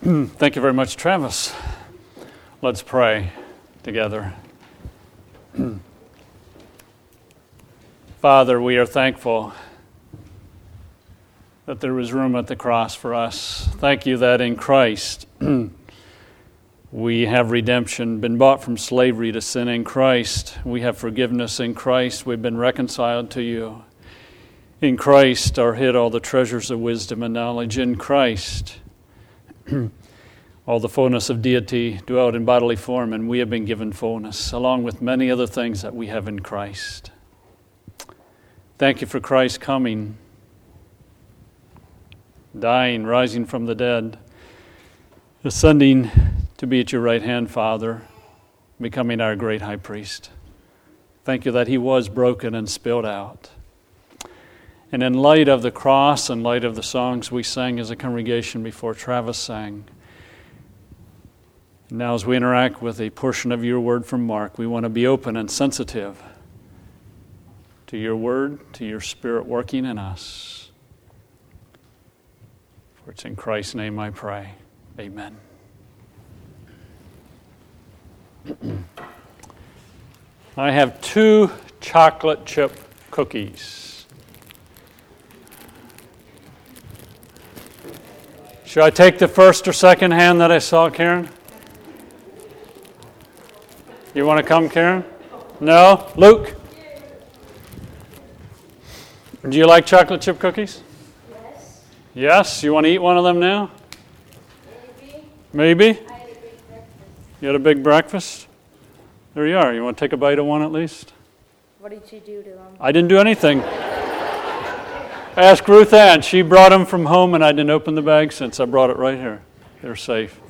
Thank you very much, Travis. Let's pray together. Father, we are thankful that there was room at the cross for us. Thank you that in Christ we have redemption, been bought from slavery to sin in Christ. We have forgiveness in Christ. We've been reconciled to you. In Christ are hid all the treasures of wisdom and knowledge. In Christ, all the fullness of deity dwelt in bodily form, and we have been given fullness, along with many other things that we have in Christ. Thank you for Christ coming dying, rising from the dead, ascending to be at your right hand, Father, becoming our great high priest. Thank you that he was broken and spilled out. And in light of the cross, in light of the songs we sang as a congregation before Travis sang, now as we interact with a portion of your word from Mark, we want to be open and sensitive to your word, to your spirit working in us. For it's in Christ's name I pray. Amen. I have two chocolate chip cookies. Should I take the first or second hand that I saw, Karen? You want to come, Karen? No? Luke? Do you like chocolate chip cookies? Yes? Yes? You want to eat one of them now? Maybe. Maybe? You had a big breakfast? There you are. You want to take a bite of one at least? What did you do to them? I didn't do anything. Ask Ruth Ann. She brought them from home, and I didn't open the bag since I brought it right here. They're safe.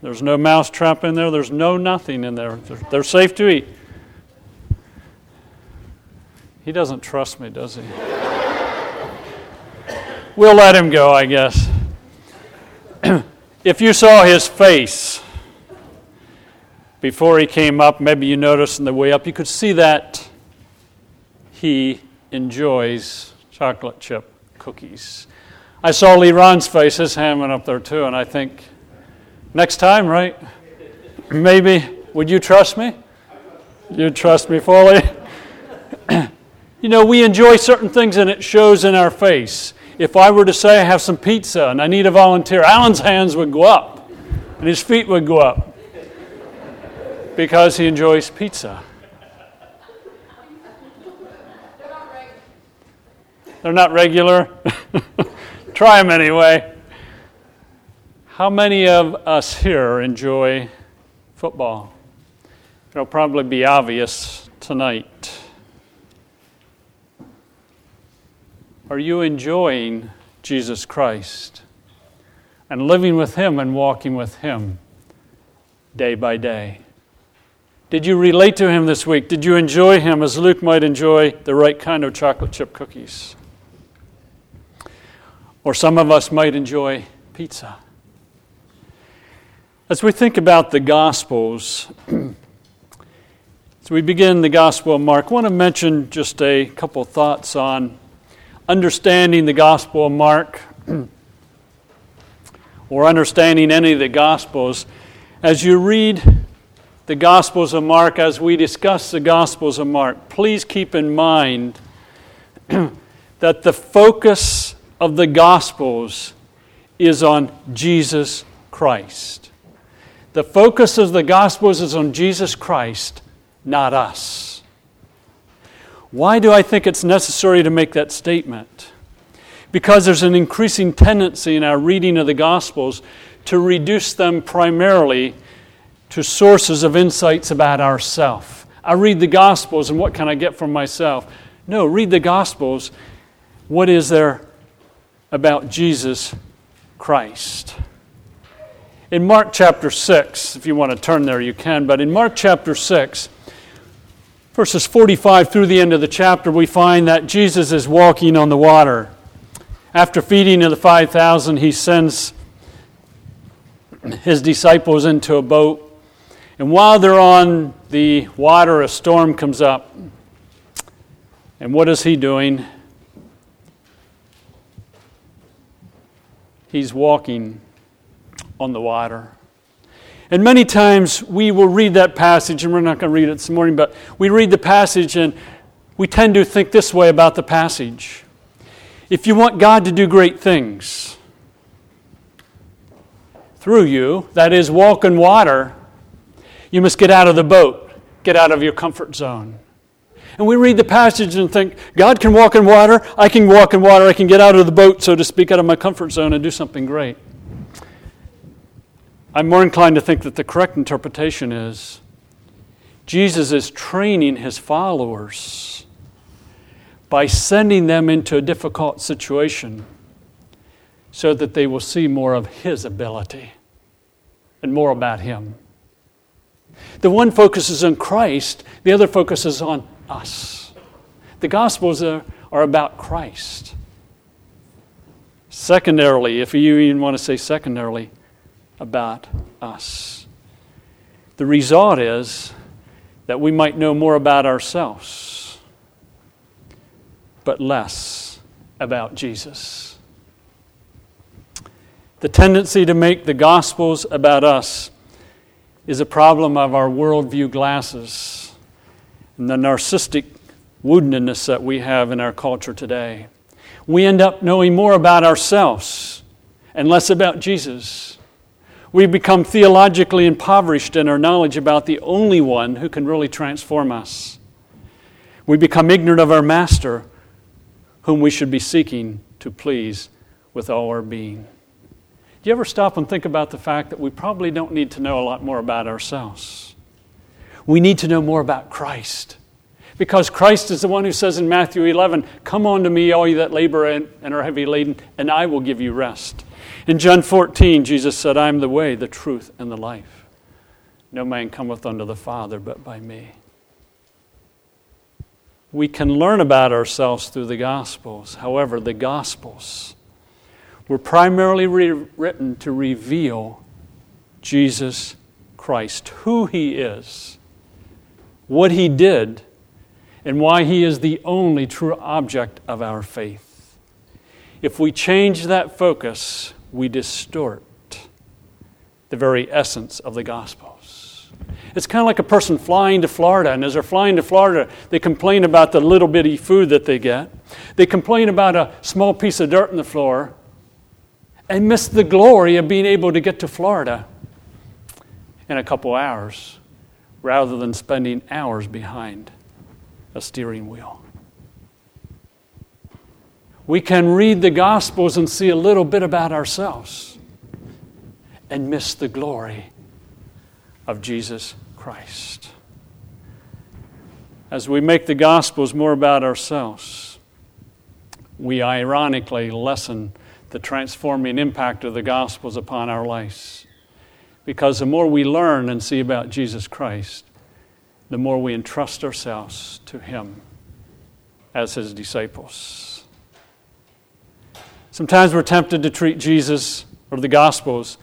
There's no mouse trap in there. There's no nothing in there. They're, they're safe to eat. He doesn't trust me, does he? we'll let him go, I guess. if you saw his face before he came up, maybe you noticed on the way up, you could see that he enjoys chocolate chip cookies. I saw Lee Ron's face, his hand went up there too, and I think, next time, right? Maybe, would you trust me? You trust me fully? you know, we enjoy certain things and it shows in our face if I were to say I have some pizza and I need a volunteer, Alan's hands would go up and his feet would go up because he enjoys pizza. They're not regular. Try them anyway. How many of us here enjoy football? It'll probably be obvious tonight. Are you enjoying Jesus Christ and living with Him and walking with Him day by day? Did you relate to Him this week? Did you enjoy Him as Luke might enjoy the right kind of chocolate chip cookies? Or some of us might enjoy pizza. As we think about the Gospels, as we begin the Gospel of Mark, I want to mention just a couple thoughts on understanding the Gospel of Mark or understanding any of the Gospels, as you read the Gospels of Mark, as we discuss the Gospels of Mark, please keep in mind that the focus of the Gospels is on Jesus Christ. The focus of the Gospels is on Jesus Christ, not us. Why do I think it's necessary to make that statement? Because there's an increasing tendency in our reading of the Gospels to reduce them primarily to sources of insights about ourself. I read the Gospels and what can I get from myself? No, read the Gospels. What is there about Jesus Christ? In Mark chapter 6, if you want to turn there, you can, but in Mark chapter 6, verses 45 through the end of the chapter, we find that Jesus is walking on the water. After feeding of the 5,000, he sends his disciples into a boat. And while they're on the water, a storm comes up. And what is he doing? He's walking on the water. And many times we will read that passage, and we're not going to read it this morning, but we read the passage and we tend to think this way about the passage. If you want God to do great things through you, that is, walk in water, you must get out of the boat, get out of your comfort zone. And we read the passage and think, God can walk in water, I can walk in water, I can get out of the boat, so to speak, out of my comfort zone and do something great. I'm more inclined to think that the correct interpretation is Jesus is training his followers by sending them into a difficult situation so that they will see more of his ability and more about him. The one focuses on Christ, the other focuses on us. The Gospels are, are about Christ. Secondarily, if you even want to say secondarily, about us. The result is that we might know more about ourselves, but less about Jesus. The tendency to make the Gospels about us is a problem of our worldview glasses and the narcissistic woundedness that we have in our culture today. We end up knowing more about ourselves and less about Jesus. We become theologically impoverished in our knowledge about the only one who can really transform us. We become ignorant of our Master, whom we should be seeking to please with all our being. Do you ever stop and think about the fact that we probably don't need to know a lot more about ourselves? We need to know more about Christ. Because Christ is the one who says in Matthew 11, Come unto me, all you that labor and are heavy laden, and I will give you rest. In John 14, Jesus said, I am the way, the truth, and the life. No man cometh unto the Father but by me. We can learn about ourselves through the Gospels. However, the Gospels were primarily re- written to reveal Jesus Christ, who he is, what he did, and why he is the only true object of our faith. If we change that focus, we distort the very essence of the Gospels. It's kind of like a person flying to Florida, and as they're flying to Florida, they complain about the little bitty food that they get. They complain about a small piece of dirt in the floor, and miss the glory of being able to get to Florida in a couple hours rather than spending hours behind a steering wheel. We can read the Gospels and see a little bit about ourselves and miss the glory of Jesus Christ. As we make the Gospels more about ourselves, we ironically lessen the transforming impact of the Gospels upon our lives. Because the more we learn and see about Jesus Christ, the more we entrust ourselves to Him as His disciples. Sometimes we're tempted to treat Jesus or the Gospels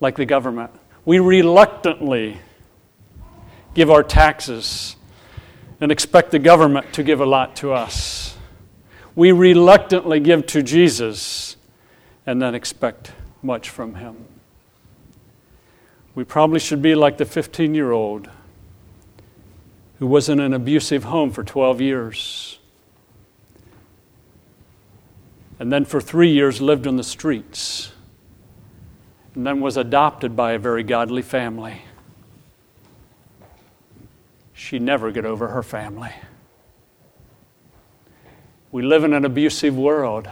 like the government. We reluctantly give our taxes and expect the government to give a lot to us. We reluctantly give to Jesus and then expect much from him. We probably should be like the 15 year old who was in an abusive home for 12 years and then for three years lived on the streets and then was adopted by a very godly family. She never got over her family. We live in an abusive world.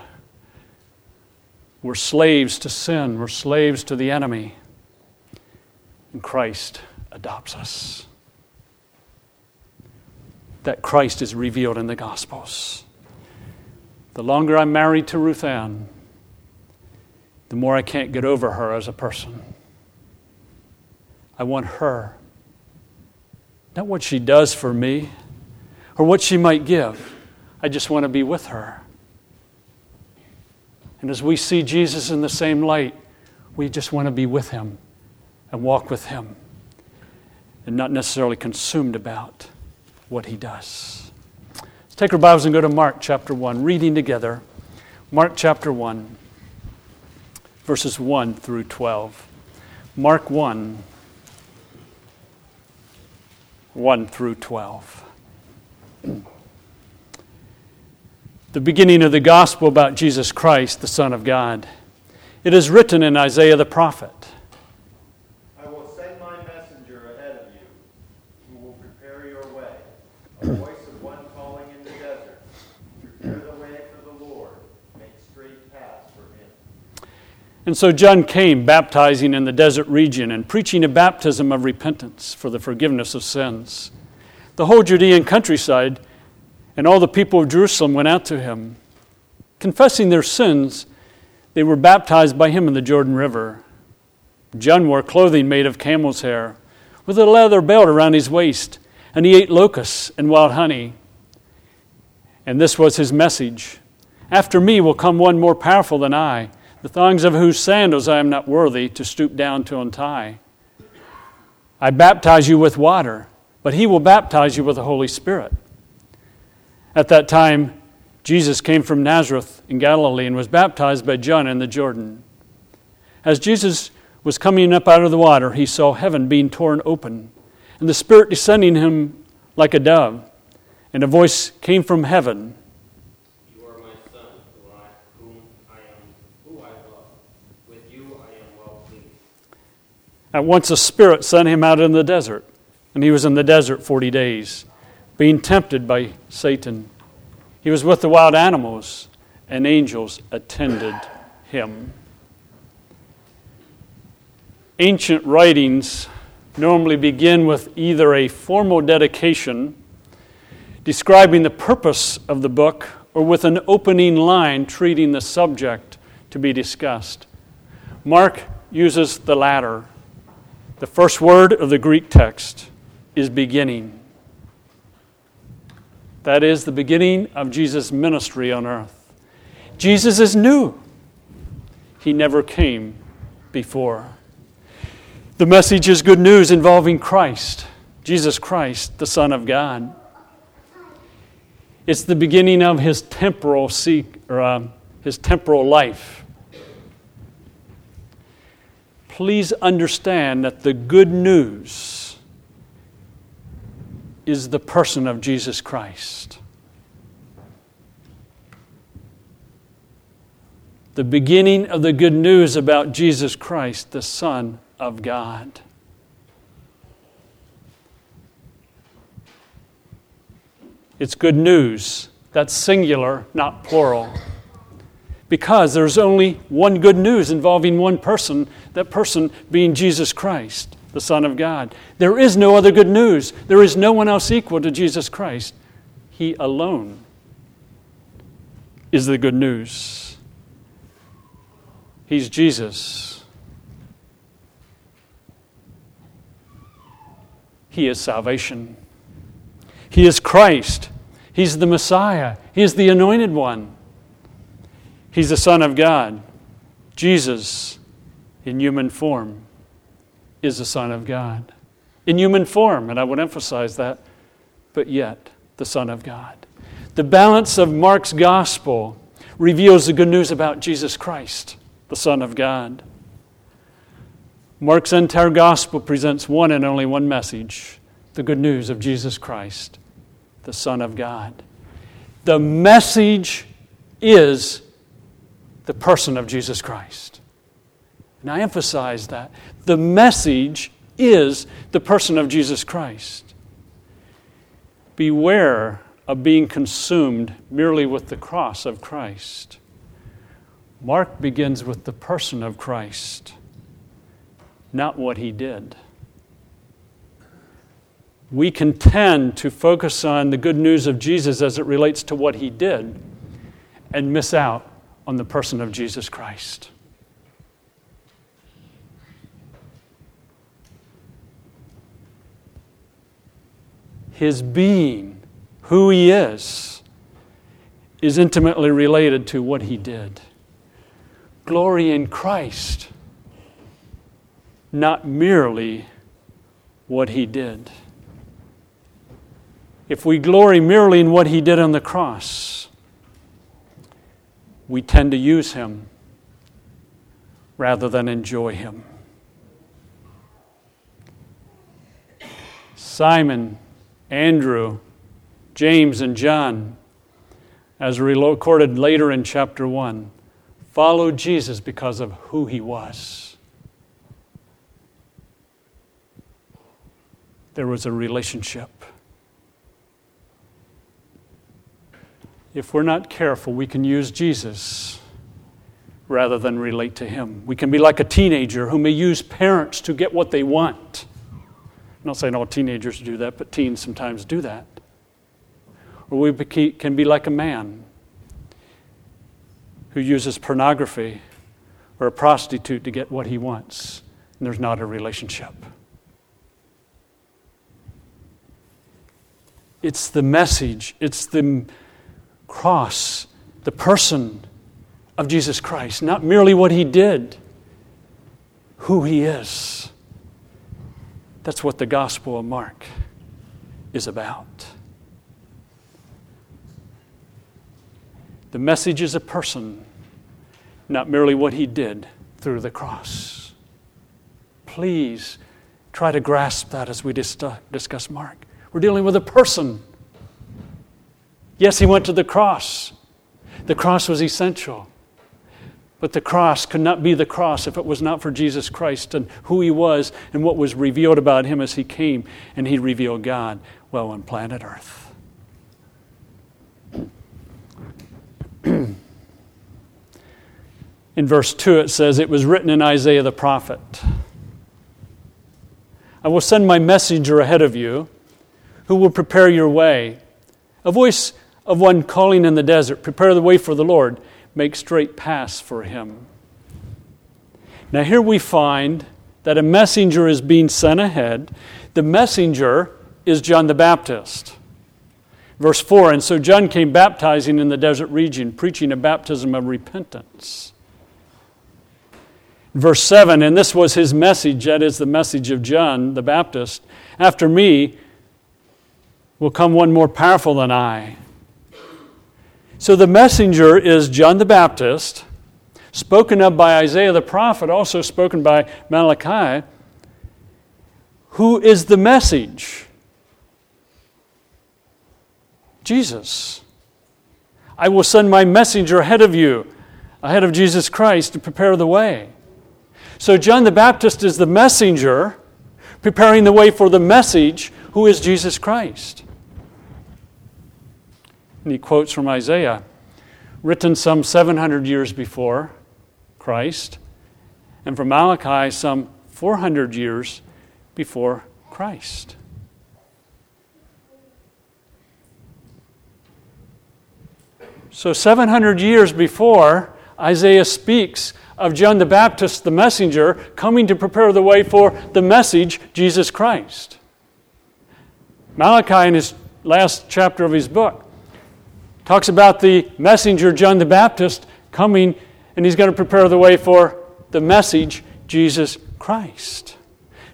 We're slaves to sin, we're slaves to the enemy. And Christ adopts us. That Christ is revealed in the Gospels. The longer I'm married to Ruth Ann, the more I can't get over her as a person. I want her. Not what she does for me or what she might give. I just want to be with her. And as we see Jesus in the same light, we just want to be with him and walk with him and not necessarily consumed about what he does. Let's take our Bibles and go to Mark chapter 1, reading together. Mark chapter 1, verses 1 through 12. Mark 1 1 through 12. The beginning of the gospel about Jesus Christ, the Son of God. It is written in Isaiah the prophet. I will send my messenger ahead of you, who will prepare your way. A voice of one calling in the desert. Prepare the way for the Lord. Make straight paths for him. And so John came, baptizing in the desert region and preaching a baptism of repentance for the forgiveness of sins. The whole Judean countryside and all the people of Jerusalem went out to him. Confessing their sins, they were baptized by him in the Jordan River. John wore clothing made of camel's hair, with a leather belt around his waist, and he ate locusts and wild honey. And this was his message After me will come one more powerful than I, the thongs of whose sandals I am not worthy to stoop down to untie. I baptize you with water, but he will baptize you with the Holy Spirit. At that time, Jesus came from Nazareth in Galilee and was baptized by John in the Jordan. As Jesus was coming up out of the water, he saw heaven being torn open, and the Spirit descending him like a dove. And a voice came from heaven You are my son, who I, whom I am, who I love. With you I am well pleased. At once a Spirit sent him out in the desert, and he was in the desert forty days, being tempted by Satan. He was with the wild animals, and angels attended him. Ancient writings normally begin with either a formal dedication describing the purpose of the book or with an opening line treating the subject to be discussed. Mark uses the latter. The first word of the Greek text is beginning. That is the beginning of Jesus' ministry on earth. Jesus is new, he never came before. The message is good news involving Christ, Jesus Christ, the Son of God. It's the beginning of his temporal seek, or, uh, his temporal life. Please understand that the good news is the person of Jesus Christ. The beginning of the good news about Jesus Christ, the Son of God. It's good news. That's singular, not plural. Because there's only one good news involving one person, that person being Jesus Christ, the Son of God. There is no other good news. There is no one else equal to Jesus Christ. He alone is the good news. He's Jesus. He is salvation. He is Christ. He's the Messiah. He is the anointed one. He's the Son of God. Jesus, in human form, is the Son of God. In human form, and I would emphasize that, but yet the Son of God. The balance of Mark's gospel reveals the good news about Jesus Christ, the Son of God. Mark's entire gospel presents one and only one message the good news of Jesus Christ, the Son of God. The message is the person of Jesus Christ. And I emphasize that. The message is the person of Jesus Christ. Beware of being consumed merely with the cross of Christ. Mark begins with the person of Christ, not what he did we can tend to focus on the good news of Jesus as it relates to what he did and miss out on the person of Jesus Christ. His being, who he is, is intimately related to what he did. Glory in Christ, not merely what he did if we glory merely in what he did on the cross, we tend to use him rather than enjoy him. Simon, Andrew, James, and John, as recorded later in chapter 1, followed Jesus because of who he was. There was a relationship. If we're not careful, we can use Jesus rather than relate to him. We can be like a teenager who may use parents to get what they want. I'm not saying all teenagers do that, but teens sometimes do that. Or we can be like a man who uses pornography or a prostitute to get what he wants, and there's not a relationship. It's the message, it's the cross, the person of Jesus Christ, not merely what he did, who he is. That's what the Gospel of Mark is about. The message is a person, not merely what he did through the cross. Please try to grasp that as we discuss Mark. We're dealing with a person. Yes, he went to the cross. The cross was essential. But the cross could not be the cross if it was not for Jesus Christ and who he was and what was revealed about him as he came and he revealed God well on planet Earth. in verse 2, it says, It was written in Isaiah the prophet I will send my messenger ahead of you who will prepare your way. A voice of one calling in the desert, Prepare the way for the Lord, make straight paths for him. Now, here we find that a messenger is being sent ahead. The messenger is John the Baptist. Verse 4 And so John came baptizing in the desert region, preaching a baptism of repentance. Verse 7 And this was his message, that is the message of John the Baptist. After me will come one more powerful than I. So the messenger is John the Baptist, spoken of by Isaiah the prophet, also spoken by Malachi. Who is the message? Jesus. I will send my messenger ahead of you, ahead of Jesus Christ, to prepare the way. So, John the Baptist is the messenger preparing the way for the message, who is Jesus Christ. And he quotes from Isaiah, written some 700 years before Christ, and from Malachi some 400 years before Christ. So, 700 years before, Isaiah speaks of John the Baptist, the messenger, coming to prepare the way for the message, Jesus Christ. Malachi, in his last chapter of his book, talks about the messenger, John the Baptist, coming and he's going to prepare the way for the message, Jesus Christ.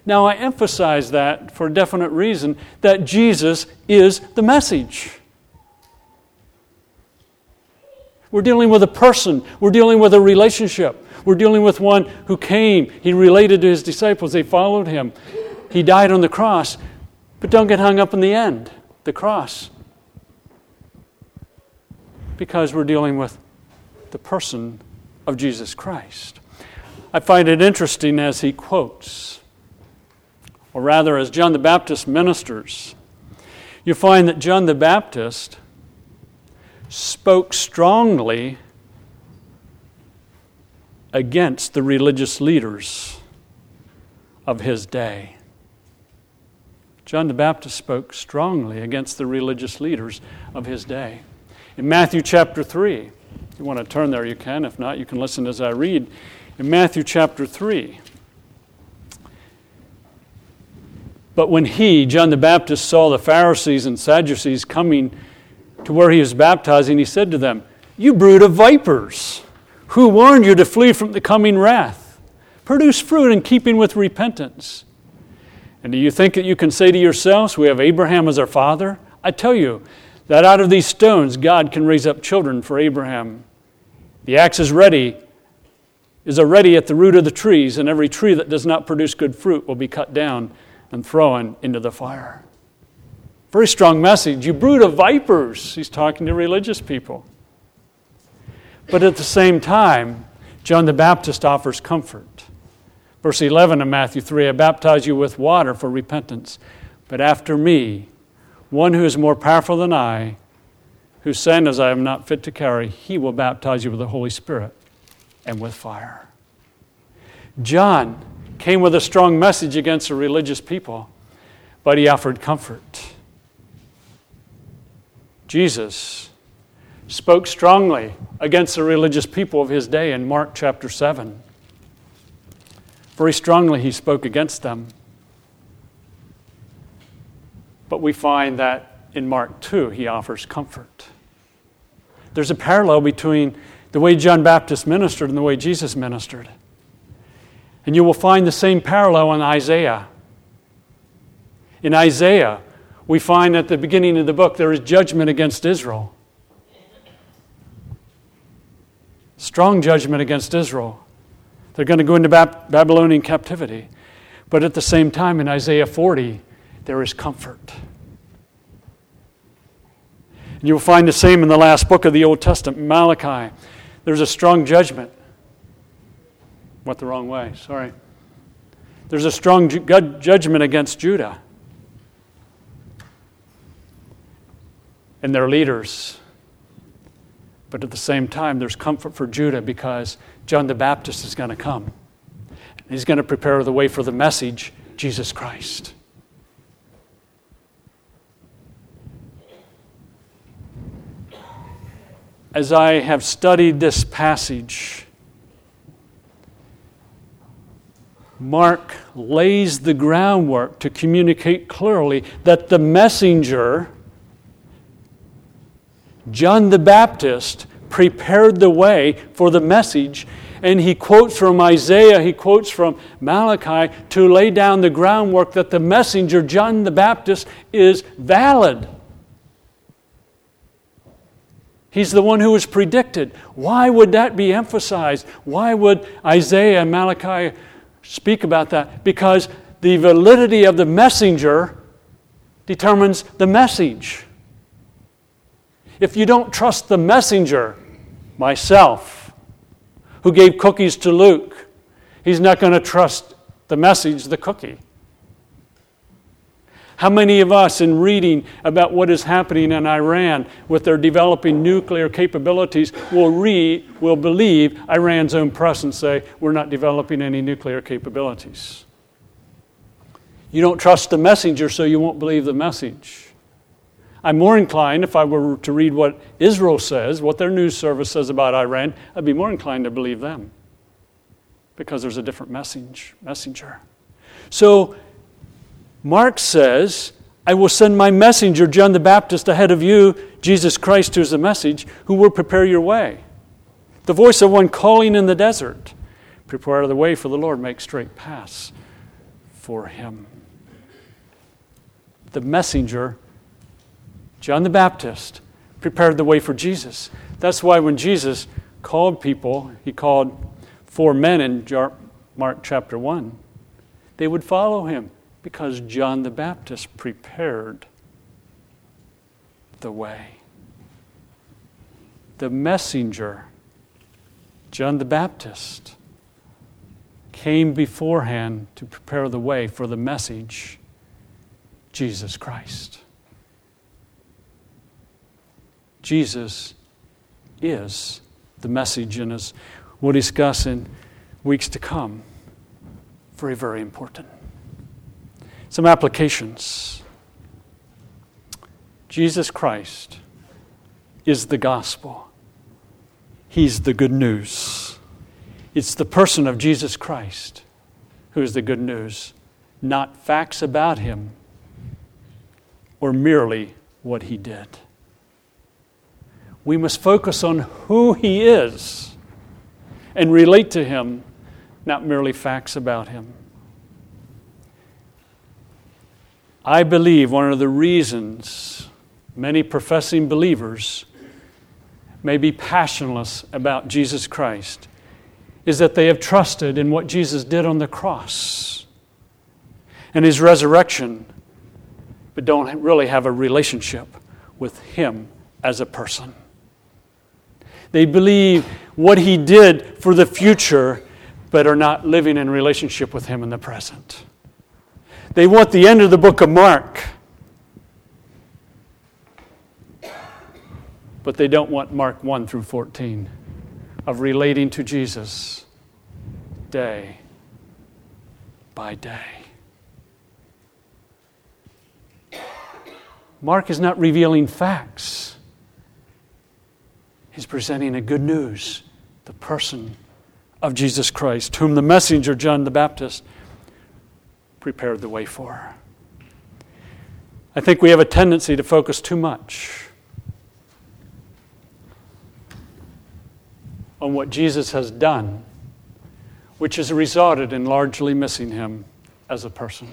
Now, I emphasize that for a definite reason that Jesus is the message. We're dealing with a person, we're dealing with a relationship. We're dealing with one who came, he related to his disciples, they followed him. He died on the cross. But don't get hung up in the end, the cross. Because we're dealing with the person of Jesus Christ. I find it interesting as he quotes, or rather, as John the Baptist ministers, you find that John the Baptist spoke strongly against the religious leaders of his day. John the Baptist spoke strongly against the religious leaders of his day. In Matthew chapter 3, if you want to turn there, you can. If not, you can listen as I read. In Matthew chapter 3, but when he, John the Baptist, saw the Pharisees and Sadducees coming to where he was baptizing, he said to them, You brood of vipers, who warned you to flee from the coming wrath? Produce fruit in keeping with repentance. And do you think that you can say to yourselves, We have Abraham as our father? I tell you that out of these stones God can raise up children for Abraham. The axe is ready, is already at the root of the trees, and every tree that does not produce good fruit will be cut down and thrown into the fire. Very strong message. You brood of vipers. He's talking to religious people. But at the same time, John the Baptist offers comfort. Verse 11 of Matthew 3 I baptize you with water for repentance, but after me, one who is more powerful than I, whose sandals I am not fit to carry, he will baptize you with the Holy Spirit and with fire. John came with a strong message against the religious people, but he offered comfort. Jesus spoke strongly against the religious people of his day in Mark chapter 7. Very strongly, he spoke against them. But we find that in Mark 2, he offers comfort. There's a parallel between the way John Baptist ministered and the way Jesus ministered. And you will find the same parallel in Isaiah. In Isaiah, we find at the beginning of the book there is judgment against Israel. Strong judgment against Israel. They're going to go into Babylonian captivity. But at the same time, in Isaiah 40, there is comfort. And you'll find the same in the last book of the Old Testament, Malachi. There's a strong judgment. Went the wrong way, sorry. There's a strong ju- judgment against Judah and their leaders. But at the same time, there's comfort for Judah because John the Baptist is going to come. He's going to prepare the way for the message, Jesus Christ. As I have studied this passage, Mark lays the groundwork to communicate clearly that the messenger, John the Baptist, prepared the way for the message. And he quotes from Isaiah, he quotes from Malachi to lay down the groundwork that the messenger, John the Baptist, is valid. He's the one who was predicted. Why would that be emphasized? Why would Isaiah and Malachi speak about that? Because the validity of the messenger determines the message. If you don't trust the messenger, myself, who gave cookies to Luke, he's not going to trust the message, the cookie. How many of us, in reading about what is happening in Iran with their developing nuclear capabilities, will read, will believe Iran's own press and say, we're not developing any nuclear capabilities? You don't trust the messenger, so you won't believe the message. I'm more inclined, if I were to read what Israel says, what their news service says about Iran, I'd be more inclined to believe them because there's a different message, messenger. So Mark says, I will send my messenger, John the Baptist, ahead of you, Jesus Christ, who's the message, who will prepare your way. The voice of one calling in the desert, prepare the way for the Lord, make straight paths for him. The messenger, John the Baptist, prepared the way for Jesus. That's why when Jesus called people, he called four men in Mark chapter 1, they would follow him because John the Baptist prepared the way. The messenger, John the Baptist, came beforehand to prepare the way for the message, Jesus Christ. Jesus is the message, and as we'll discuss in weeks to come, very, very important. Some applications. Jesus Christ is the gospel, He's the good news. It's the person of Jesus Christ who is the good news, not facts about Him or merely what He did. We must focus on who He is and relate to Him, not merely facts about Him. I believe one of the reasons many professing believers may be passionless about Jesus Christ is that they have trusted in what Jesus did on the cross and his resurrection, but don't really have a relationship with Him as a person. They believe what He did for the future, but are not living in relationship with Him in the present. They want the end of the book of Mark, but they don't want Mark 1 through 14 of relating to Jesus day by day. Mark is not revealing facts. He's presenting a good news, the person of Jesus Christ, whom the messenger John the Baptist prepared the way for. I think we have a tendency to focus too much on what Jesus has done, which has resulted in largely missing him as a person.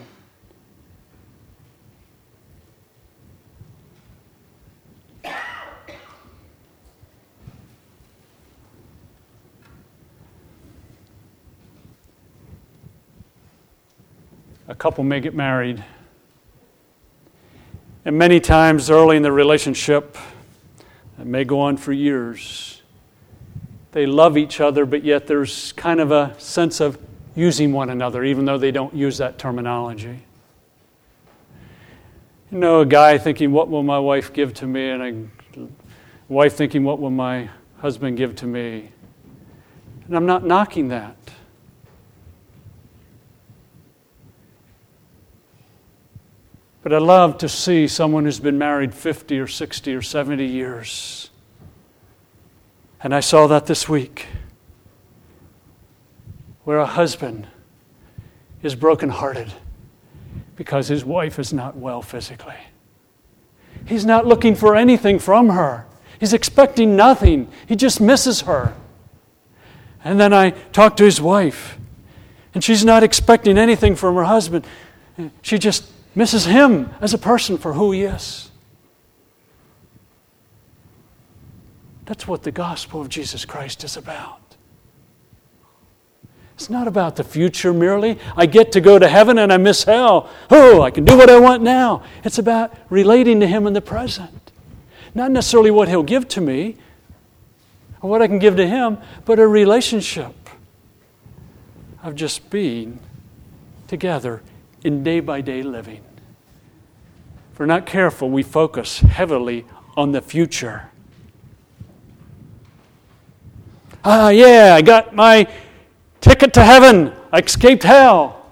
A couple may get married. And many times early in the relationship, it may go on for years, they love each other, but yet there's kind of a sense of using one another, even though they don't use that terminology. You know, a guy thinking, What will my wife give to me? And a wife thinking, What will my husband give to me? And I'm not knocking that. But I love to see someone who's been married 50 or 60 or 70 years. And I saw that this week, where a husband is brokenhearted because his wife is not well physically. He's not looking for anything from her. He's expecting nothing. He just misses her. And then I talk to his wife, and she's not expecting anything from her husband. She just misses him as a person for who he is. That's what the gospel of Jesus Christ is about. It's not about the future merely. I get to go to heaven and I miss hell. Oh, I can do what I want now. It's about relating to Him in the present. Not necessarily what He'll give to me or what I can give to Him, but a relationship of just being together in day by day living. If we're not careful, we focus heavily on the future. Ah, yeah, I got my ticket to heaven. I escaped hell.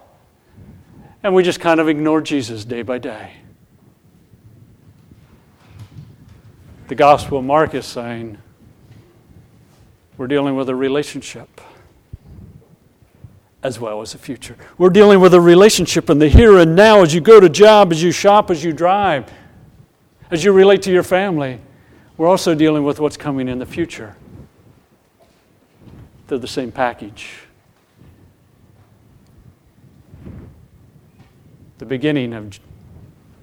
And we just kind of ignore Jesus day by day. The Gospel of Mark is saying we're dealing with a relationship as well as the future. We're dealing with a relationship in the here and now as you go to job, as you shop, as you drive, as you relate to your family. We're also dealing with what's coming in the future. They're the same package. The beginning of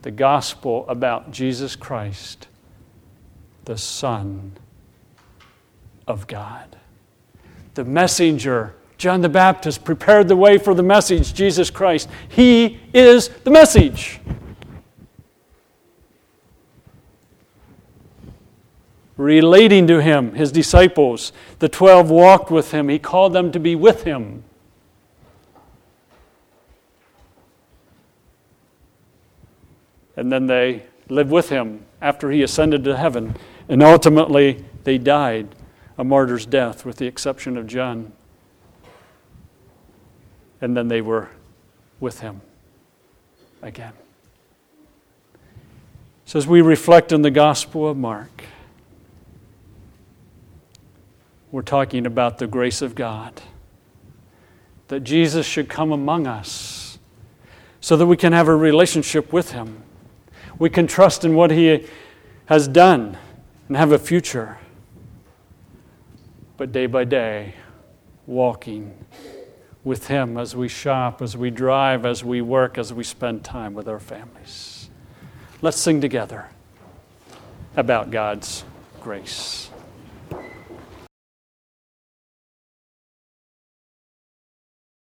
the gospel about Jesus Christ, the Son of God, the messenger John the Baptist prepared the way for the message, Jesus Christ. He is the message. Relating to him, his disciples, the twelve walked with him. He called them to be with him. And then they lived with him after he ascended to heaven. And ultimately, they died a martyr's death, with the exception of John and then they were with him again. So, as we reflect on the Gospel of Mark, we're talking about the grace of God. That Jesus should come among us so that we can have a relationship with Him. We can trust in what He has done and have a future. But day by day, walking with Him as we shop, as we drive, as we work, as we spend time with our families. Let's sing together about God's grace.